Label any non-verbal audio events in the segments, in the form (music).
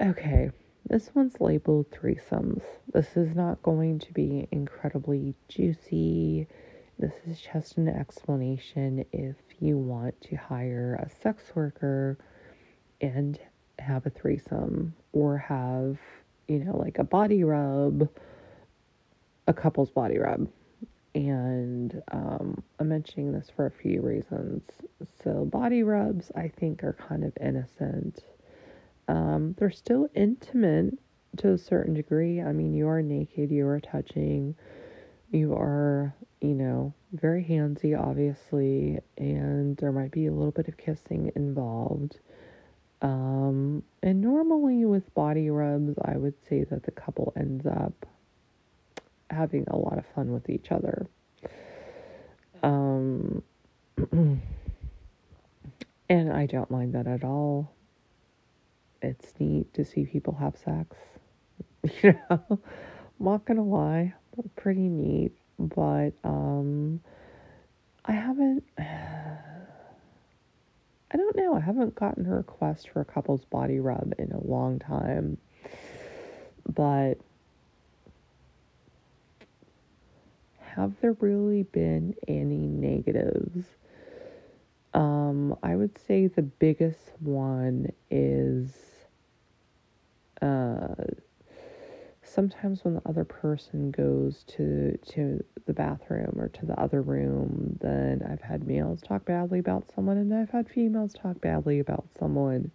Okay, this one's labeled threesomes. This is not going to be incredibly juicy. This is just an explanation if you want to hire a sex worker and have a threesome or have, you know, like a body rub, a couple's body rub. And um, I'm mentioning this for a few reasons. So, body rubs, I think, are kind of innocent um, they're still intimate to a certain degree. I mean, you are naked, you are touching, you are, you know, very handsy, obviously, and there might be a little bit of kissing involved. Um, and normally with body rubs, I would say that the couple ends up having a lot of fun with each other. Um, (clears throat) and I don't mind that at all it's neat to see people have sex. (laughs) You know, I'm not gonna lie, pretty neat. But um, I haven't. (sighs) I don't know. I haven't gotten a request for a couple's body rub in a long time. But have there really been any negatives? Um, I would say the biggest one is uh, sometimes when the other person goes to to the bathroom or to the other room, then I've had males talk badly about someone, and I've had females talk badly about someone,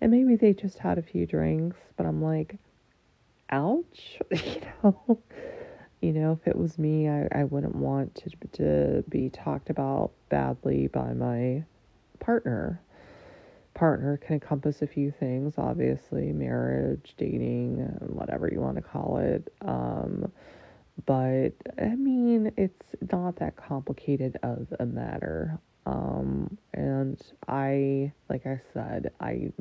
and maybe they just had a few drinks, but I'm like, ouch, (laughs) you know. You know, if it was me, I, I wouldn't want to to be talked about badly by my partner partner can encompass a few things, obviously, marriage, dating, whatever you want to call it. Um, but I mean, it's not that complicated of a matter. Um, and I, like I said, I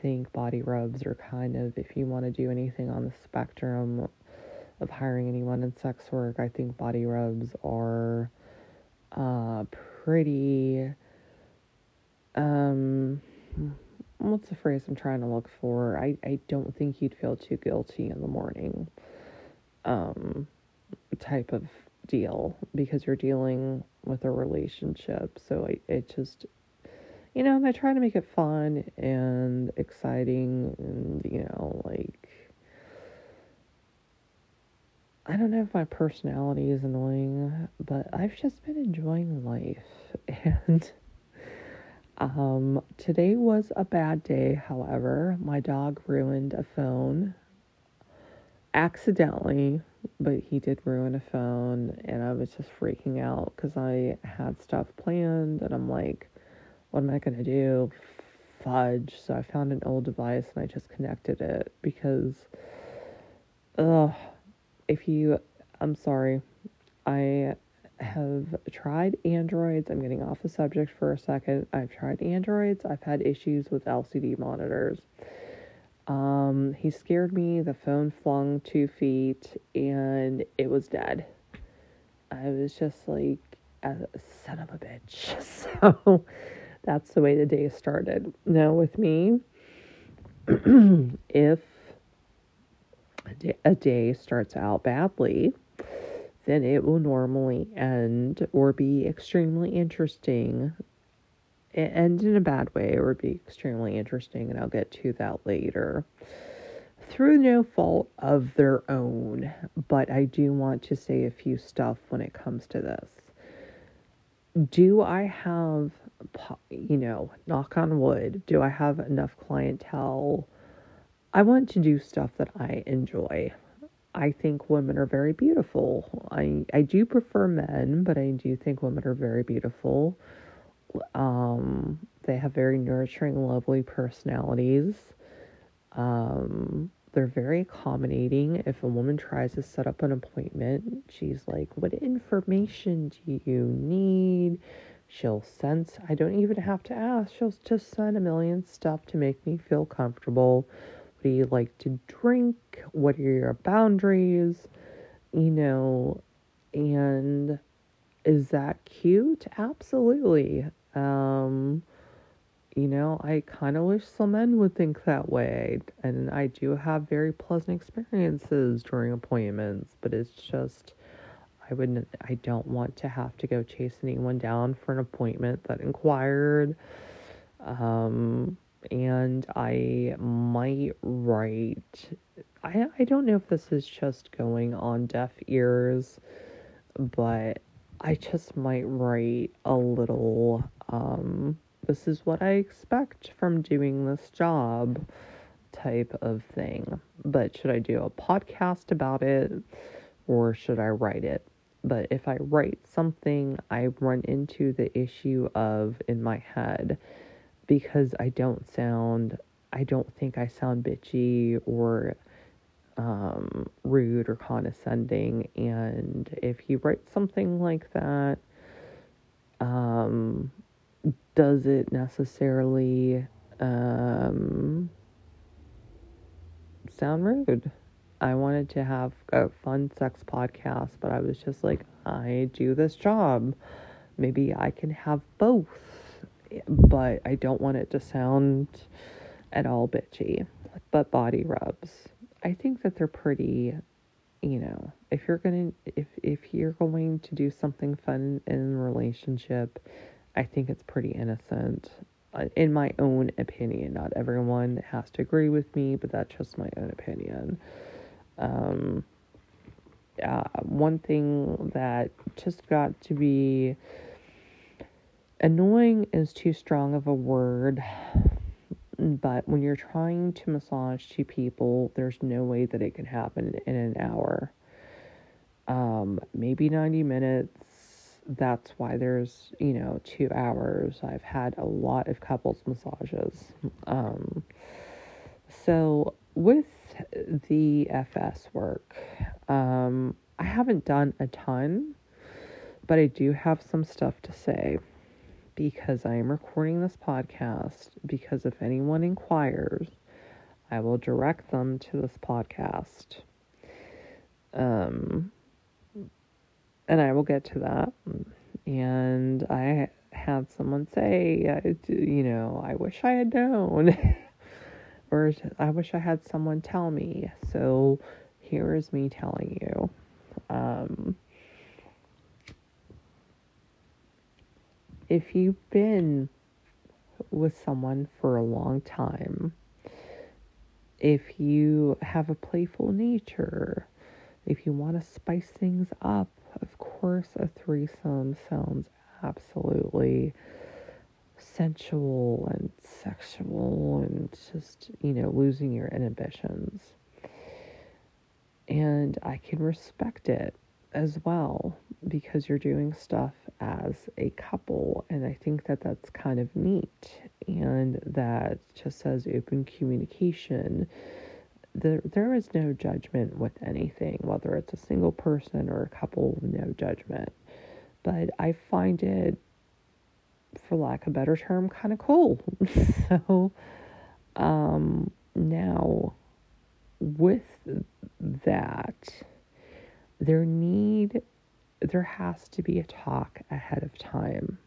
think body rubs are kind of, if you want to do anything on the spectrum of hiring anyone in sex work, I think body rubs are uh, pretty um what's the phrase I'm trying to look for? I, I don't think you'd feel too guilty in the morning. Um type of deal because you're dealing with a relationship. So I, it just you know, I try to make it fun and exciting and you know, like I don't know if my personality is annoying, but I've just been enjoying life (laughs) and um, today was a bad day, however. My dog ruined a phone accidentally, but he did ruin a phone, and I was just freaking out because I had stuff planned, and I'm like, what am I to do? Fudge. So I found an old device and I just connected it because, ugh, if you, I'm sorry, I have tried Androids. I'm getting off the subject for a second. I've tried Androids. I've had issues with LCD monitors. Um, he scared me. The phone flung two feet and it was dead. I was just like, a son of a bitch. (laughs) So that's the way the day started. Now, with me, (clears throat) if a day, a day starts out badly, then it will normally end or be extremely interesting. End in a bad way or be extremely interesting, and I'll get to that later. Through no fault of their own, but I do want to say a few stuff when it comes to this. Do I have, you know, knock on wood, do I have enough clientele? I want to do stuff that I enjoy. I think women are very beautiful. I I do prefer men, but I do think women are very beautiful. Um, they have very nurturing, lovely personalities. Um, they're very accommodating. If a woman tries to set up an appointment, she's like, "What information do you need?" She'll sense. I don't even have to ask. She'll just send a million stuff to make me feel comfortable what do you like to drink? What are your boundaries? You know, and is that cute? Absolutely. Um, you know, I kind of wish some men would think that way. And I do have very pleasant experiences during appointments, but it's just, I wouldn't, I don't want to have to go chase anyone down for an appointment that inquired. Um, and I might write, I, I don't know if this is just going on deaf ears, but I just might write a little, um, this is what I expect from doing this job type of thing. But should I do a podcast about it or should I write it? But if I write something, I run into the issue of in my head because I don't sound, I don't think I sound bitchy or um, rude or condescending. And if you write something like that, um, does it necessarily um, sound rude? I wanted to have a fun sex podcast, but I was just like, I do this job. Maybe I can have both, but I don't want it to sound at all bitchy. But body rubs, I think that they're pretty, you know, if you're going to if if you're going to do something fun in a relationship, I think it's pretty innocent. Uh, in my own opinion, not everyone has to agree with me, but that's just my own opinion. Um, uh, one thing that just got to be annoying is too strong of a word, but when you're trying to massage two people, there's no way that it can happen in an hour. Um, maybe 90 minutes, that's why there's, you know, two hours. I've had a lot of couples massages. Um, so with the FS work, um, I haven't done a ton, but I do have some stuff to say because I am recording this podcast. Because if anyone inquires, I will direct them to this podcast. Um, and I will get to that. And I had someone say, you know, I wish I had known, (laughs) or I wish I had someone tell me. So here is me telling you. Um, if you've been with someone for a long time, if you have a playful nature, if you want to spice things up, of course, a threesome sounds absolutely sensual and sexual and just, you know, losing your inhibitions. And I can respect it as well because you're doing stuff as a couple. And I think that that's kind of neat. And that just says open communication there there is no judgment with anything, whether it's a single person or a couple, no judgment. But I find it, for lack of a better term, kind of cool. (laughs) so um, now, with that, there need there has to be a talk ahead of time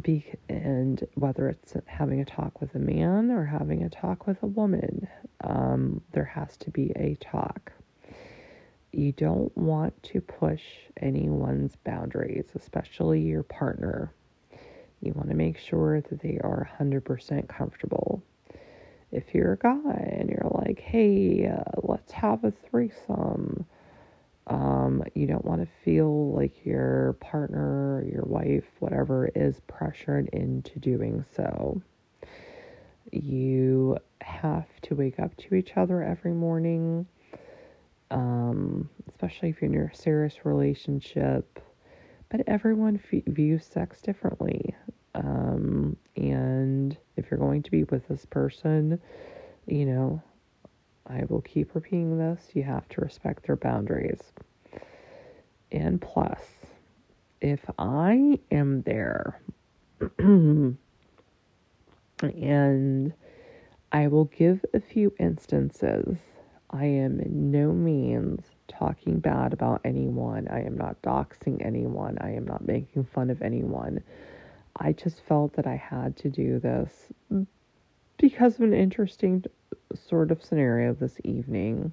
be, and whether it's having a talk with a man or having a talk with a woman, um, there has to be a talk. You don't want to push anyone's boundaries, especially your partner. You want to make sure that they are 100% comfortable. If you're a guy and you're like, hey, uh, let's have a threesome, um, you don't want to feel like your partner, your wife, whatever, is pressured into doing so. You have to wake up to each other every morning, um, especially if you're in a serious relationship. But everyone f- views sex differently. Um, and if you're going to be with this person, you know, I will keep repeating this. You have to respect their boundaries. And plus, if I am there (clears throat) and I will give a few instances, I am in no means talking bad about anyone. I am not doxing anyone. I am not making fun of anyone. I just felt that I had to do this because of an interesting sort of scenario this evening.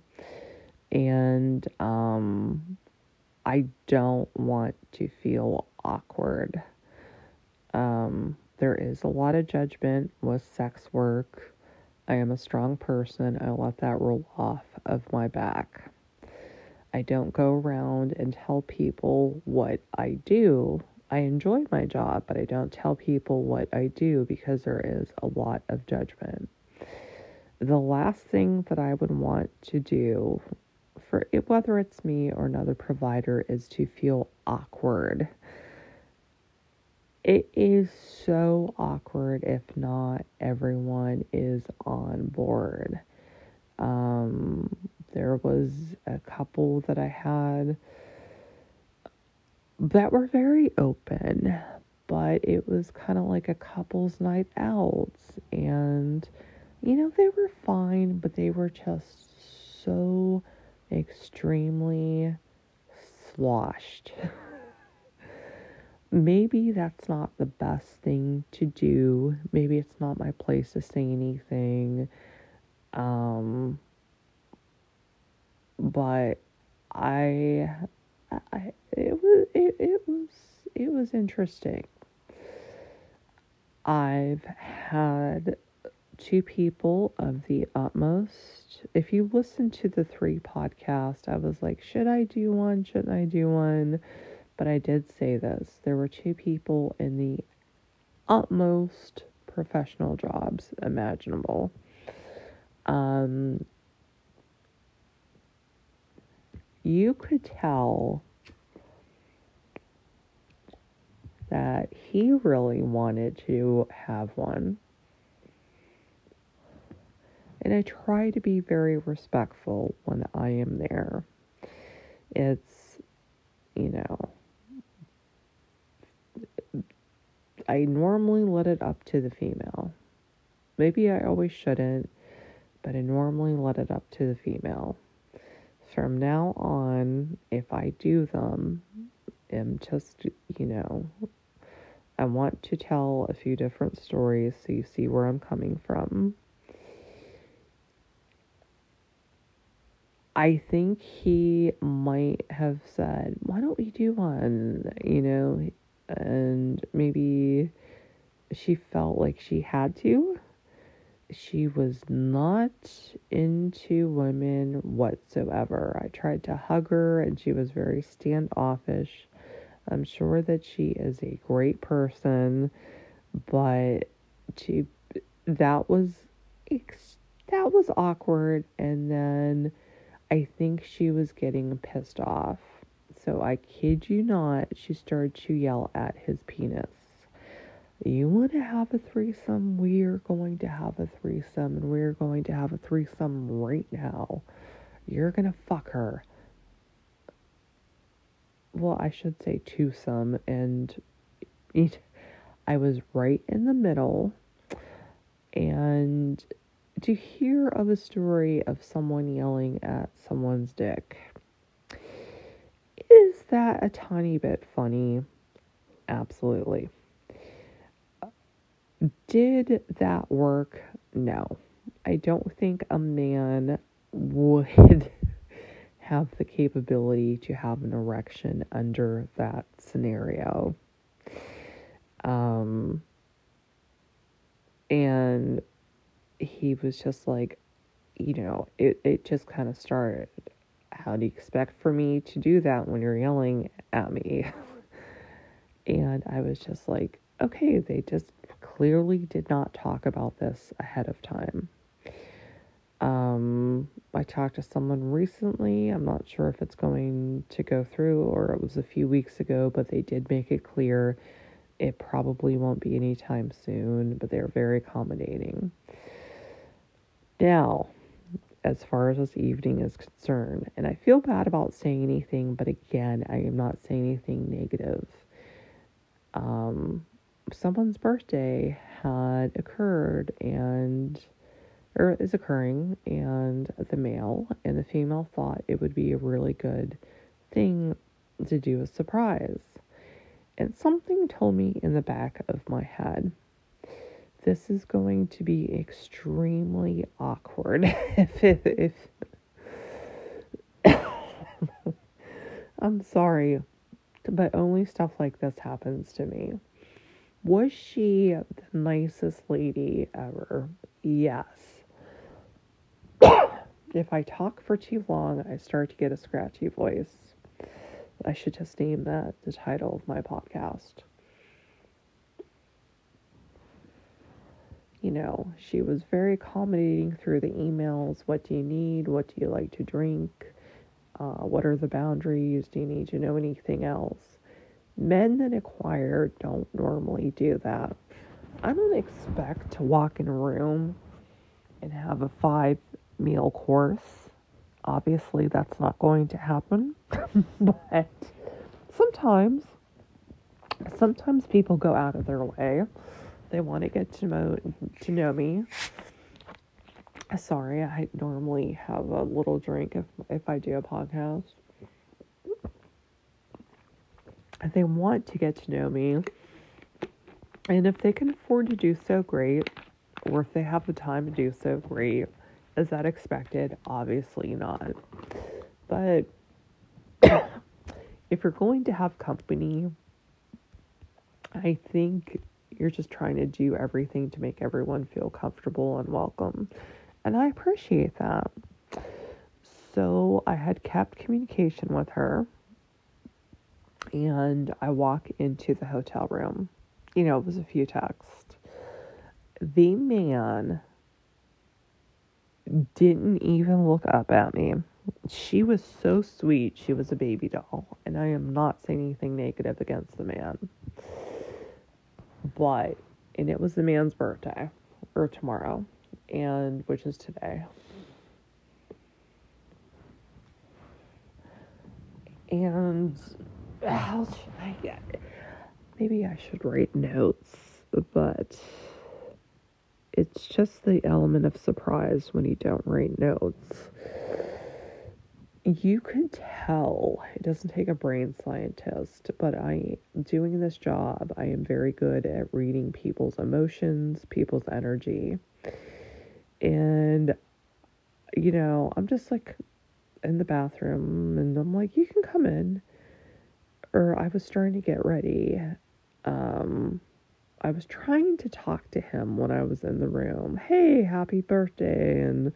And um, I don't want to feel awkward. Um, there is a lot of judgment with sex work. I am a strong person. I let that roll off of my back. I don't go around and tell people what I do. I enjoy my job, but I don't tell people what I do because there is a lot of judgment. The last thing that I would want to do for it, whether it's me or another provider, is to feel awkward. It is so awkward if not everyone is on board. Um, there was a couple that I had that were very open, but it was kind of like a couple's night out. And, you know, they were fine, but they were just so extremely sloshed. (laughs) Maybe that's not the best thing to do. Maybe it's not my place to say anything. Um, but I, I it was it, it was it was interesting. I've had two people of the utmost. If you listen to the three podcast, I was like, should I do one? Shouldn't I do one? But I did say this. There were two people in the utmost professional jobs imaginable. Um, you could tell that he really wanted to have one. And I try to be very respectful when I am there. It's, you know, I normally let it up to the female. Maybe I always shouldn't, but I normally let it up to the female. From now on, if I do them, I'm just, you know, I want to tell a few different stories so you see where I'm coming from. I think he might have said, Why don't we do one? You know, and maybe she felt like she had to. She was not into women whatsoever. I tried to hug her and she was very standoffish. I'm sure that she is a great person, but she that was that was awkward and then I think she was getting pissed off so I kid you not, she started to yell at his penis. You want to have a threesome? We're going to have a threesome, and we're going to have a threesome right now. You're gonna fuck her. Well, I should say twosome, and (laughs) I was right in the middle. And to hear of a story of someone yelling at someone's dick is that a tiny bit funny? Absolutely. Did that work? No. I don't think a man would (laughs) have the capability to have an erection under that scenario. Um, and he was just like, you know, it, it just kind of started how do you expect for me to do that when you're yelling at me? (laughs) and I was just like, okay, they just clearly did not talk about this ahead of time. Um, I talked to someone recently. I'm not sure if it's going to go through or it was a few weeks ago, but they did make it clear it probably won't be anytime soon, but they're very accommodating. Now, as far as this evening is concerned. And I feel bad about saying anything, but again, I am not saying anything negative. Um, someone's birthday had occurred and or is occurring and the male and the female thought it would be a really good thing to do a surprise. And something told me in the back of my head this is going to be extremely awkward (laughs) if if (laughs) I'm sorry, but only stuff like this happens to me. Was she the nicest lady ever? Yes. (coughs) if I talk for too long, I start to get a scratchy voice. I should just name that the title of my podcast. You know, she was very accommodating through the emails. What do you need? What do you like to drink? Uh, what are the boundaries? Do you need to know anything else? Men that acquire don't normally do that. I don't expect to walk in a room and have a five meal course. Obviously, that's not going to happen. (laughs) but sometimes, sometimes people go out of their way they want to get to know to know me. Sorry, I normally have a little drink if if I do a podcast. They want to get to know me. And if they can afford to do so, great. Or if they have the time to do so, great. Is that expected? Obviously not. But (coughs) if you're going to have company, I think you're just trying to do everything to make everyone feel comfortable and welcome. And I appreciate that. So I had kept communication with her. And I walk into the hotel room. You know, it was a few texts. The man didn't even look up at me. She was so sweet. She was a baby doll. And I am not saying anything negative against the man but and it was the man's birthday or tomorrow and which is today and how should i get maybe i should write notes but it's just the element of surprise when you don't write notes. You can tell it doesn't take a brain scientist but i doing this job i am very good at reading people's emotions people's energy. And you know i'm just like in the bathroom and i'm like you can come in or i was starting to get ready um i was trying to talk to him when i was in the room hey happy birthday and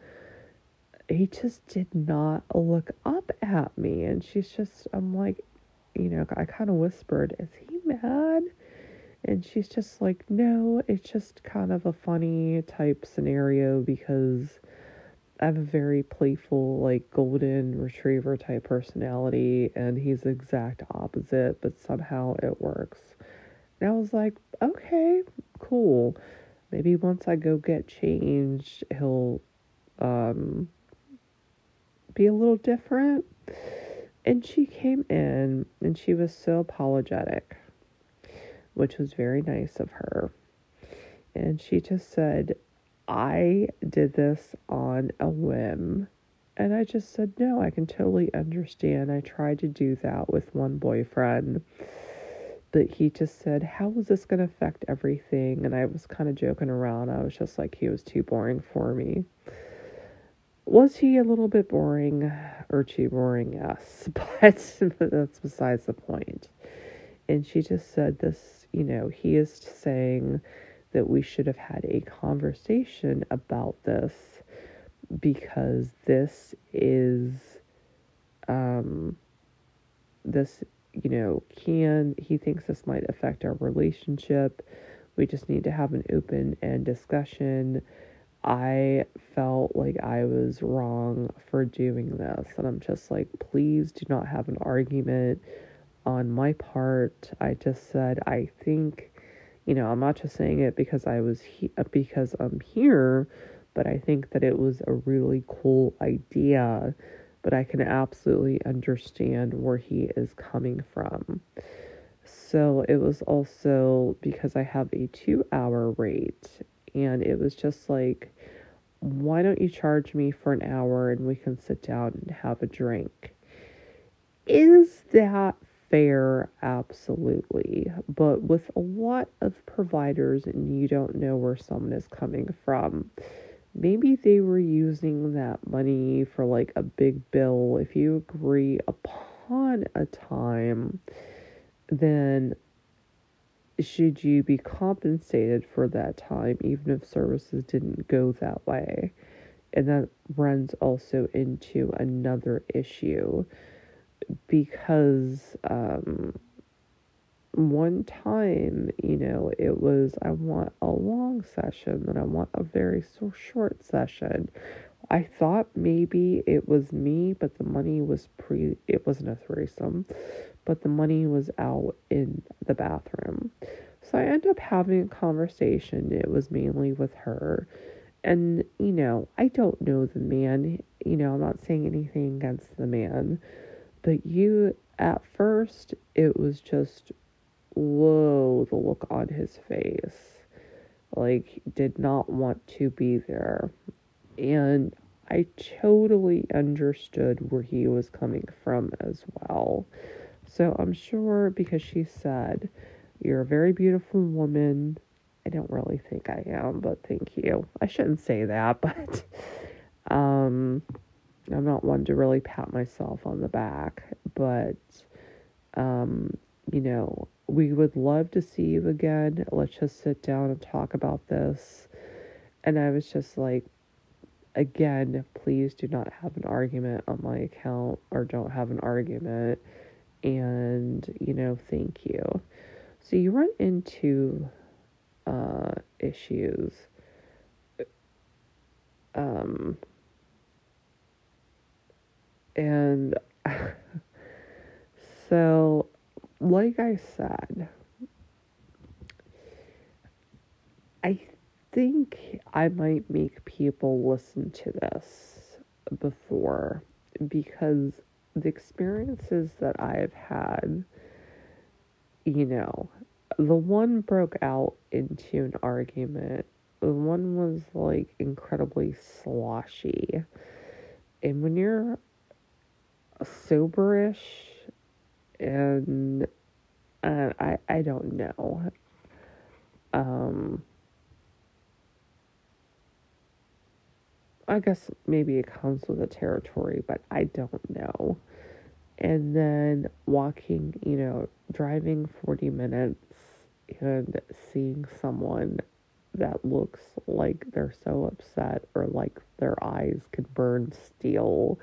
he just did not look up at me. And she's just, I'm like, you know, I kind of whispered, Is he mad? And she's just like, No, it's just kind of a funny type scenario because I have a very playful, like golden retriever type personality, and he's the exact opposite, but somehow it works. And I was like, Okay, cool. Maybe once I go get changed, he'll um be a little different. And she came in and she was so apologetic, which was very nice of her. And she just said, I did this on a whim. And I just said, no, I can totally understand. I tried to do that with one boyfriend. But he just said, How is this going to affect everything? And I was kind of joking around. I was just like, He was too boring for me. Was he a little bit boring or too boring? Yes, (laughs) but that's besides the point. And she just said this, you know, he is saying that we should have had a conversation about this because this is, um, this, you know, can, he thinks this might affect our relationship. We just need to have an open and discussion I felt like I was wrong for doing this. And I'm just like, please do not have an argument on my part. I just said, I think, you know, I'm not just saying it because I was he- uh, because I'm here, but I think that it was a really cool idea. But I can absolutely understand where he is coming from. So it was also because I have a two hour rate and it was just like why don't you charge me for an hour and we can sit down and have a drink? Is that fair, absolutely. But with a lot of providers, and you don't know where someone is coming from, maybe they were using that money for like a big bill. If you agree upon a time, then should you be compensated for that time, even if services didn't go that way? And that runs also into another issue because um, one time, you know, it was I want a long session, then I want a very so short session. I thought maybe it was me, but the money was pre, it wasn't a threesome, but the money was out in the bathroom. So I ended up having a conversation. It was mainly with her. And, you know, I don't know the man. You know, I'm not saying anything against the man. But you, at first, it was just, whoa, the look on his face. Like, did not want to be there. And I totally understood where he was coming from as well. So I'm sure because she said, You're a very beautiful woman. I don't really think I am, but thank you. I shouldn't say that, (laughs) but um I'm not one to really pat myself on the back, but um, you know, we would love to see you again. Let's just sit down and talk about this. And I was just like, again, please do not have an argument on my account or don't have an argument. And, you know, thank you. So you run into uh, issues. Um, and (laughs) so, like I said, I think I might make people listen to this before because the experiences that I've had, you know, the one broke out into an argument. The one was like incredibly sloshy. And when you're soberish and uh, I I don't know. Um I guess maybe it comes with the territory, but I don't know. And then walking, you know, driving 40 minutes and seeing someone that looks like they're so upset or like their eyes could burn steel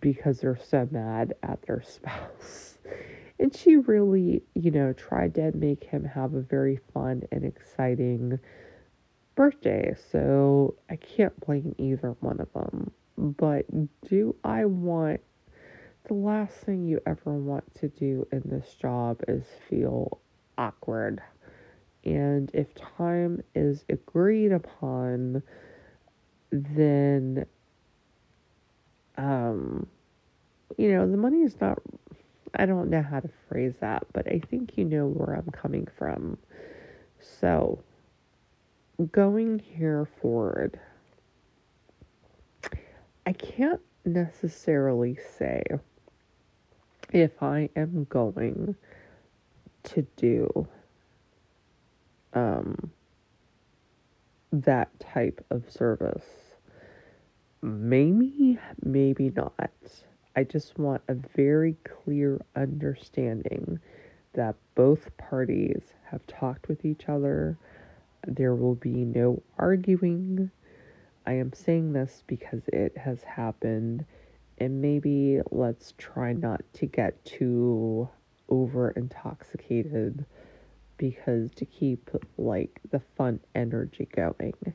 because they're so mad at their spouse. (laughs) And she really, you know, tried to make him have a very fun and exciting birthday. So I can't blame either one of them. But do I want the last thing you ever want to do in this job is feel awkward. And if time is agreed upon, then um, you know, the money is not, I don't know how to phrase that, but I think you know where I'm coming from. So, going here forward, I can't necessarily say if I am going to do um, that type of service Maybe, maybe not. I just want a very clear understanding that both parties have talked with each other. There will be no arguing. I am saying this because it has happened, and maybe let's try not to get too over intoxicated because to keep like the fun energy going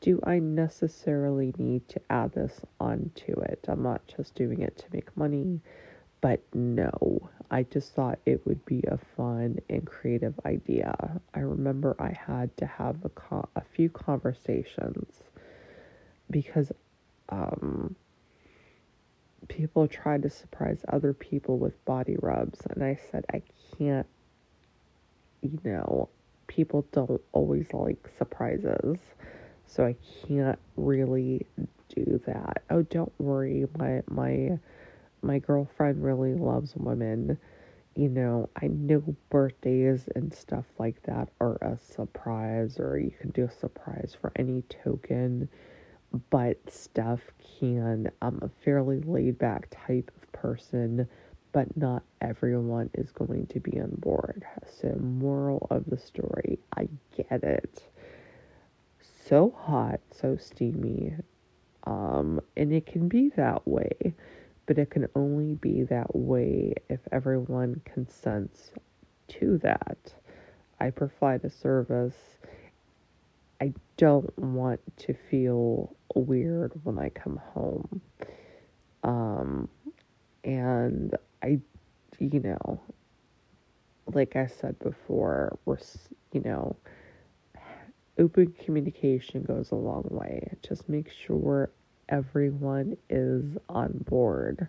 do I necessarily need to add this onto it? I'm not just doing it to make money, but no, I just thought it would be a fun and creative idea. I remember I had to have a, co- a few conversations because um, people tried to surprise other people with body rubs, and I said, I can't, you know, people don't always like surprises so I can't really do that. Oh, don't worry, my my my girlfriend really loves women you know, I know birthdays and stuff like that are a surprise, or you can do a surprise for any token, but stuff can. I'm a fairly laid back type of person, but not everyone is going to be on board. So, moral of the story, I get it. So hot, so steamy, um, and it can be that way but it can only be that way if everyone consents to that. I provide a service. I don't want to feel weird when I come home. Um, and I, you know, like I said before, we're, you know, open communication goes a long way. Just make sure everyone is on board,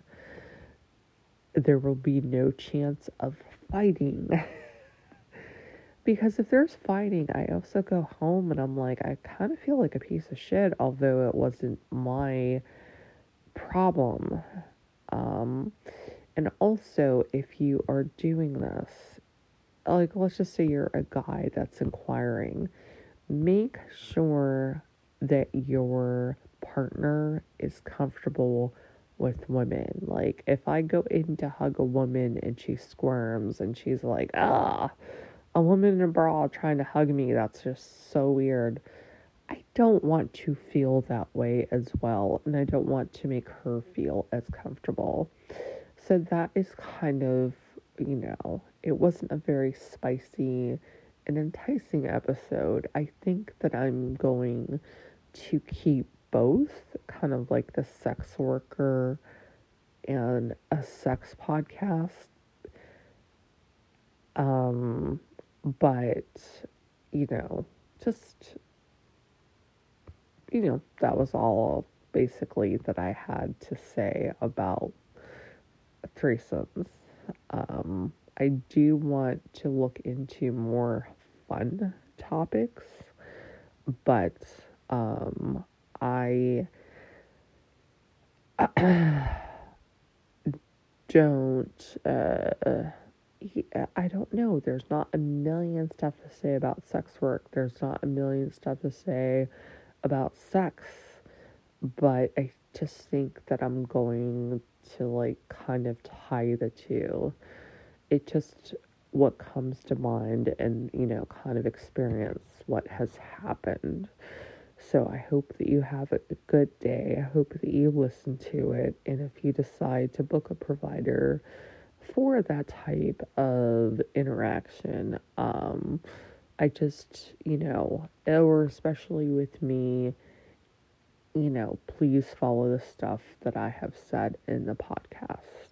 there will be no chance of fighting. (laughs) because if there's fighting, I also go home and I'm like, I kind of feel like a piece of shit, although it wasn't my problem. Um, and also, if you are doing this, like, let's just say you're a guy that's inquiring, make sure that you're partner is comfortable with women. Like, if I go in to hug a woman and she squirms and she's like, ah, a woman in a bra trying to hug me, that's just so weird. I don't want to feel that way as well, and I don't want to make her feel as comfortable. So that is kind of, you know, it wasn't a very spicy and enticing episode. I think that I'm going to keep both kind of like the sex worker and a sex podcast. Um, but, you know, just, you know, that was all basically that I had to say about threesomes. Um, I do want to look into more fun topics, but um, I (clears throat) don't uh, I don't know. There's not a million stuff to say about sex work. There's not a million stuff to say about sex. But I just think that I'm going to like kind of tie the two. It just what comes to mind and you know kind of experience what has happened. So I hope that you have a good day. I hope that you listen to it. And if you decide to book a provider for that type of interaction, um, I just, you know, or especially with me, you know, please follow the stuff that I have said in the podcast.